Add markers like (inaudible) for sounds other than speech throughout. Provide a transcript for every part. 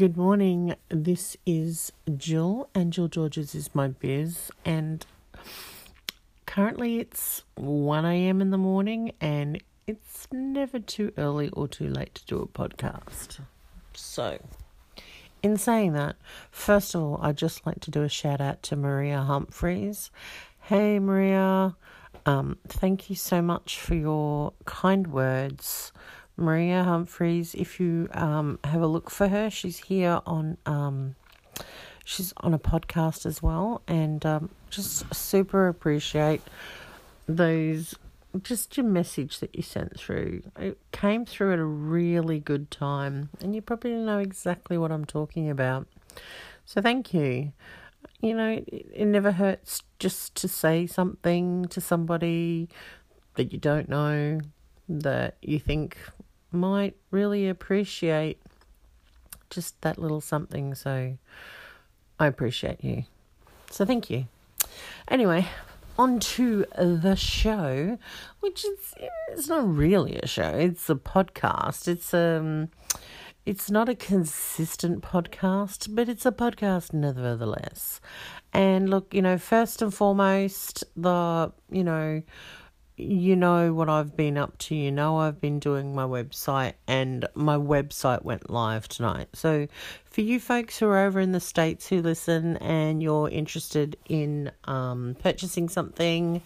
Good morning. This is Jill, and Jill Georges is my biz. And currently it's 1 a.m. in the morning, and it's never too early or too late to do a podcast. So, in saying that, first of all, I'd just like to do a shout out to Maria Humphreys. Hey, Maria. Um, thank you so much for your kind words Maria Humphreys. If you um, have a look for her, she's here on um, she's on a podcast as well, and um, just super appreciate those just your message that you sent through. It came through at a really good time, and you probably know exactly what I'm talking about. So thank you. You know, it, it never hurts just to say something to somebody that you don't know that you think might really appreciate just that little something. So I appreciate you. So thank you. Anyway, on to the show, which is it's not really a show. It's a podcast. It's um it's not a consistent podcast, but it's a podcast nevertheless. And look, you know, first and foremost, the you know, you know what I've been up to. You know I've been doing my website, and my website went live tonight. So, for you folks who are over in the States who listen and you're interested in um, purchasing something,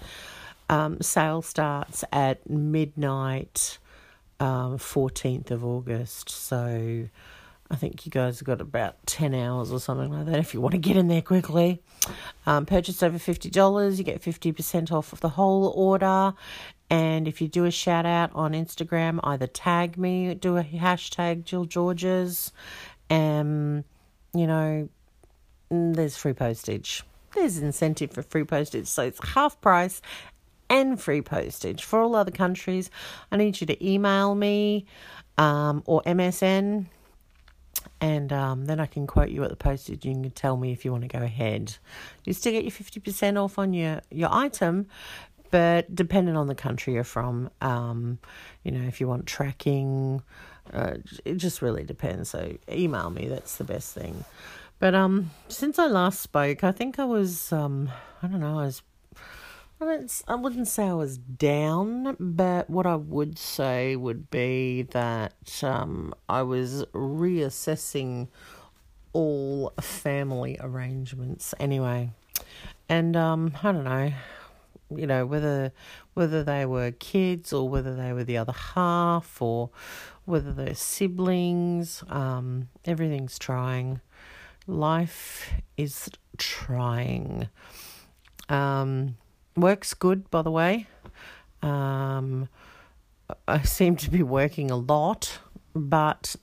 um, sale starts at midnight, um, 14th of August. So, I think you guys have got about 10 hours or something like that if you want to get in there quickly. Um, purchase over $50, you get 50% off of the whole order. And if you do a shout out on Instagram, either tag me, do a hashtag Jill Georges, um, you know, mm, there's free postage. There's incentive for free postage, so it's half price and free postage. For all other countries, I need you to email me um, or MSN and um, then I can quote you at the postage. You can tell me if you want to go ahead. You still get your fifty percent off on your your item, but depending on the country you're from, um, you know, if you want tracking, uh, it just really depends. So email me. That's the best thing. But um, since I last spoke, I think I was um, I don't know, I was I don't. I wouldn't say I was down, but what I would say would be that um, I was reassessing all family arrangements anyway. And um, I don't know, you know, whether whether they were kids or whether they were the other half or whether they're siblings, um, everything's trying. Life is trying. Um, Work's good, by the way. Um, I seem to be working a lot, but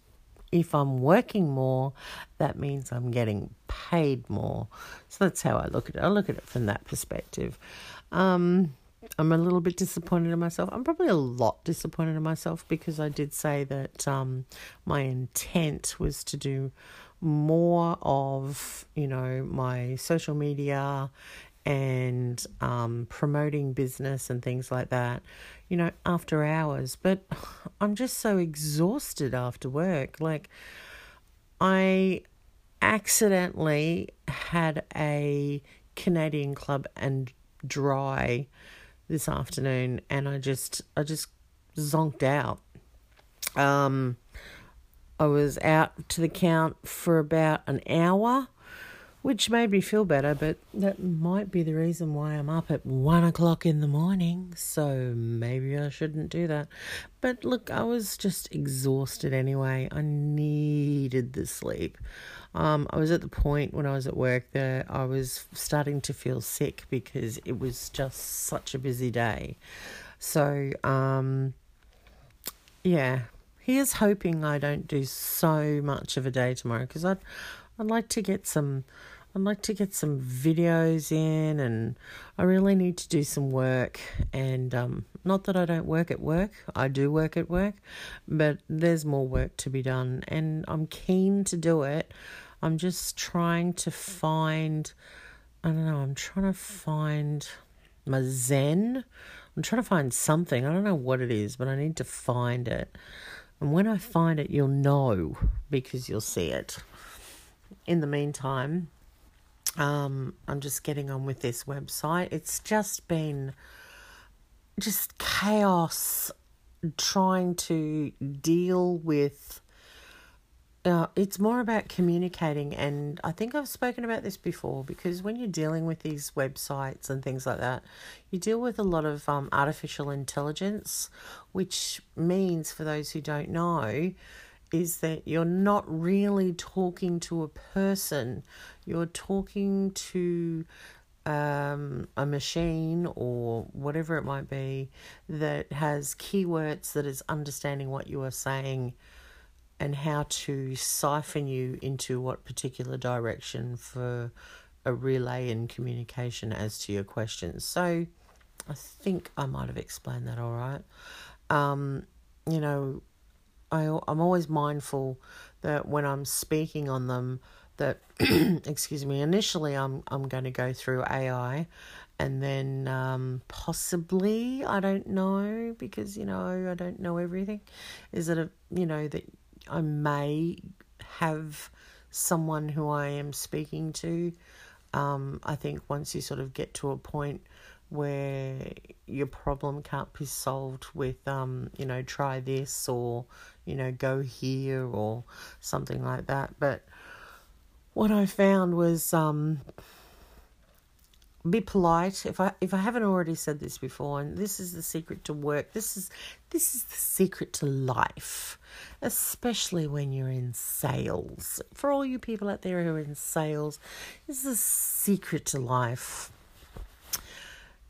if I'm working more, that means I'm getting paid more. So that's how I look at it. I look at it from that perspective. Um, I'm a little bit disappointed in myself. I'm probably a lot disappointed in myself because I did say that um, my intent was to do more of, you know, my social media and um, promoting business and things like that, you know, after hours. But (sighs) I'm just so exhausted after work. Like, I accidentally had a Canadian club and dry this afternoon, and I just, I just zonked out. Um, I was out to the count for about an hour which made me feel better, but that might be the reason why I'm up at one o'clock in the morning, so maybe I shouldn't do that. But look, I was just exhausted anyway. I needed the sleep. Um, I was at the point when I was at work that I was starting to feel sick because it was just such a busy day. So, um, yeah, here's hoping I don't do so much of a day tomorrow because I'd I'd like to get some I'd like to get some videos in and I really need to do some work and um not that I don't work at work. I do work at work, but there's more work to be done and I'm keen to do it. I'm just trying to find I don't know, I'm trying to find my zen. I'm trying to find something. I don't know what it is, but I need to find it. And when I find it, you'll know because you'll see it. In the meantime, um, I'm just getting on with this website. It's just been just chaos trying to deal with uh, it's more about communicating and i think i've spoken about this before because when you're dealing with these websites and things like that you deal with a lot of um, artificial intelligence which means for those who don't know is that you're not really talking to a person you're talking to um, a machine or whatever it might be that has keywords that is understanding what you are saying and how to siphon you into what particular direction for a relay and communication as to your questions. So I think I might have explained that all right. Um, you know, I, I'm always mindful that when I'm speaking on them, that (clears throat) excuse me initially i'm i'm going to go through ai and then um, possibly i don't know because you know i don't know everything is it a you know that i may have someone who i am speaking to. Um, i think once you sort of get to a point where your problem can't be solved with um, you know try this or you know go here or something like that but what I found was um, be polite. If I if I haven't already said this before, and this is the secret to work. This is this is the secret to life, especially when you're in sales. For all you people out there who are in sales, this is the secret to life.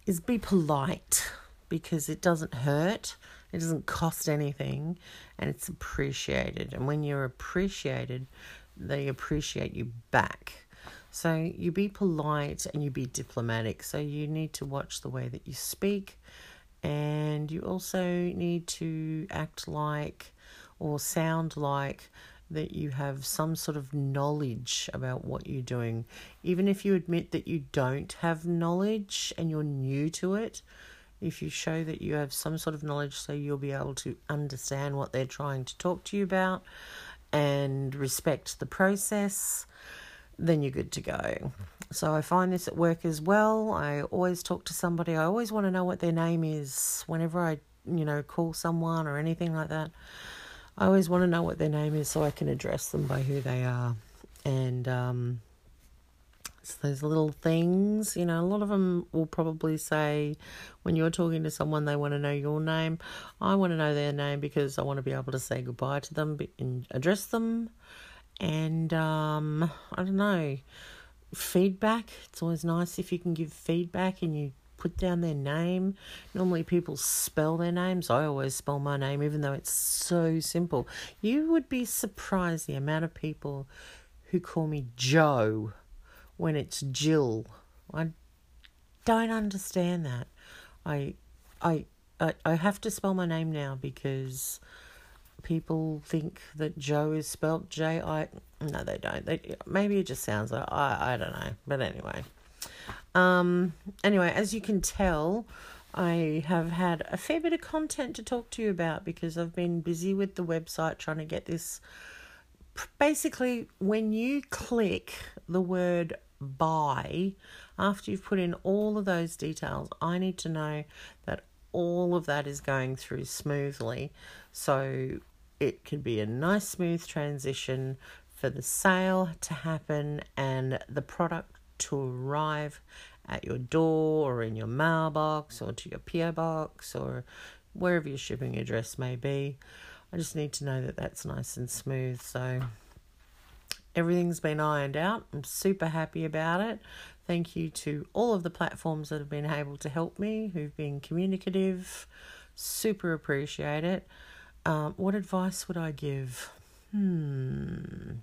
Is be polite because it doesn't hurt. It doesn't cost anything, and it's appreciated. And when you're appreciated, they appreciate you back. So you be polite and you be diplomatic. So you need to watch the way that you speak, and you also need to act like or sound like that you have some sort of knowledge about what you're doing. Even if you admit that you don't have knowledge and you're new to it, if you show that you have some sort of knowledge, so you'll be able to understand what they're trying to talk to you about and respect the process, then you're good to go. So I find this at work as well. I always talk to somebody. I always want to know what their name is whenever I, you know, call someone or anything like that. I always want to know what their name is so I can address them by who they are. And um, it's those little things, you know, a lot of them will probably say when you're talking to someone, they want to know your name. I want to know their name because I want to be able to say goodbye to them and address them. And um, I don't know, feedback. It's always nice if you can give feedback and you put down their name. Normally, people spell their names. I always spell my name, even though it's so simple. You would be surprised the amount of people who call me Joe when it's Jill. I don't understand that. I, I, I, I have to spell my name now because people think that Joe is spelled J I. No, they don't. They maybe it just sounds like I. I don't know. But anyway, um, anyway, as you can tell. I have had a fair bit of content to talk to you about because I've been busy with the website trying to get this. Basically, when you click the word buy, after you've put in all of those details, I need to know that all of that is going through smoothly. So it can be a nice, smooth transition for the sale to happen and the product to arrive at your door or in your mailbox or to your PO box or wherever your shipping address may be. I just need to know that that's nice and smooth. So everything's been ironed out. I'm super happy about it. Thank you to all of the platforms that have been able to help me, who've been communicative. Super appreciate it. Um, what advice would I give? Hmm.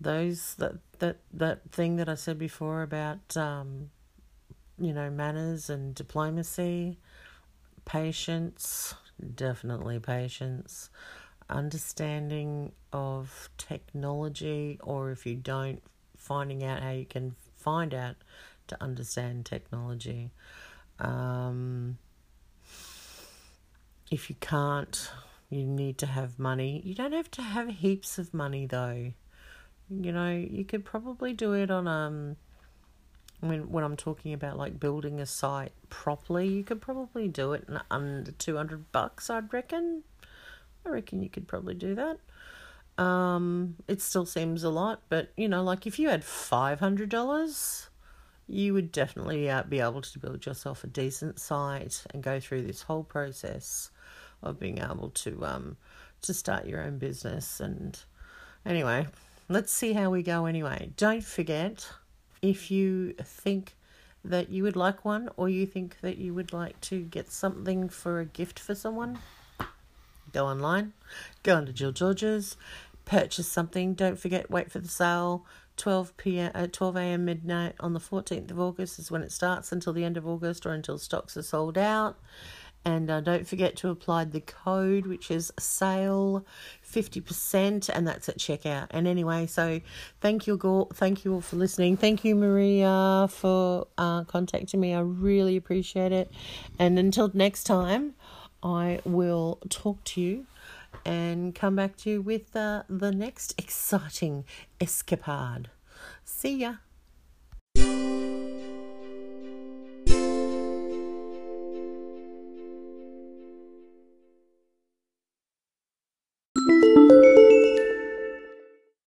Those that that that thing that I said before about um, you know manners and diplomacy, patience, definitely patience understanding of technology, or if you don't, finding out how you can find out to understand technology. Um, if you can't, you need to have money. You don't have to have heaps of money though. You know, you could probably do it on um when when I'm talking about like building a site properly, you could probably do it in under 200 bucks, I'd reckon. I reckon you could probably do that. Um, it still seems a lot, but you know, like if you had $500, you would definitely uh, be able to build yourself a decent site and go through this whole process of being able to um to start your own business and anyway, let's see how we go anyway. Don't forget if you think that you would like one or you think that you would like to get something for a gift for someone, go online, go onto Jill George's, purchase something. Don't forget, wait for the sale. 12 p.m. Uh, 12 a.m. midnight on the 14th of August is when it starts until the end of August or until stocks are sold out. And uh, don't forget to apply the code, which is sale 50%, and that's at checkout. And anyway, so thank you, all, thank you all for listening. Thank you, Maria, for uh, contacting me. I really appreciate it. And until next time, I will talk to you and come back to you with uh, the next exciting escapade. See ya.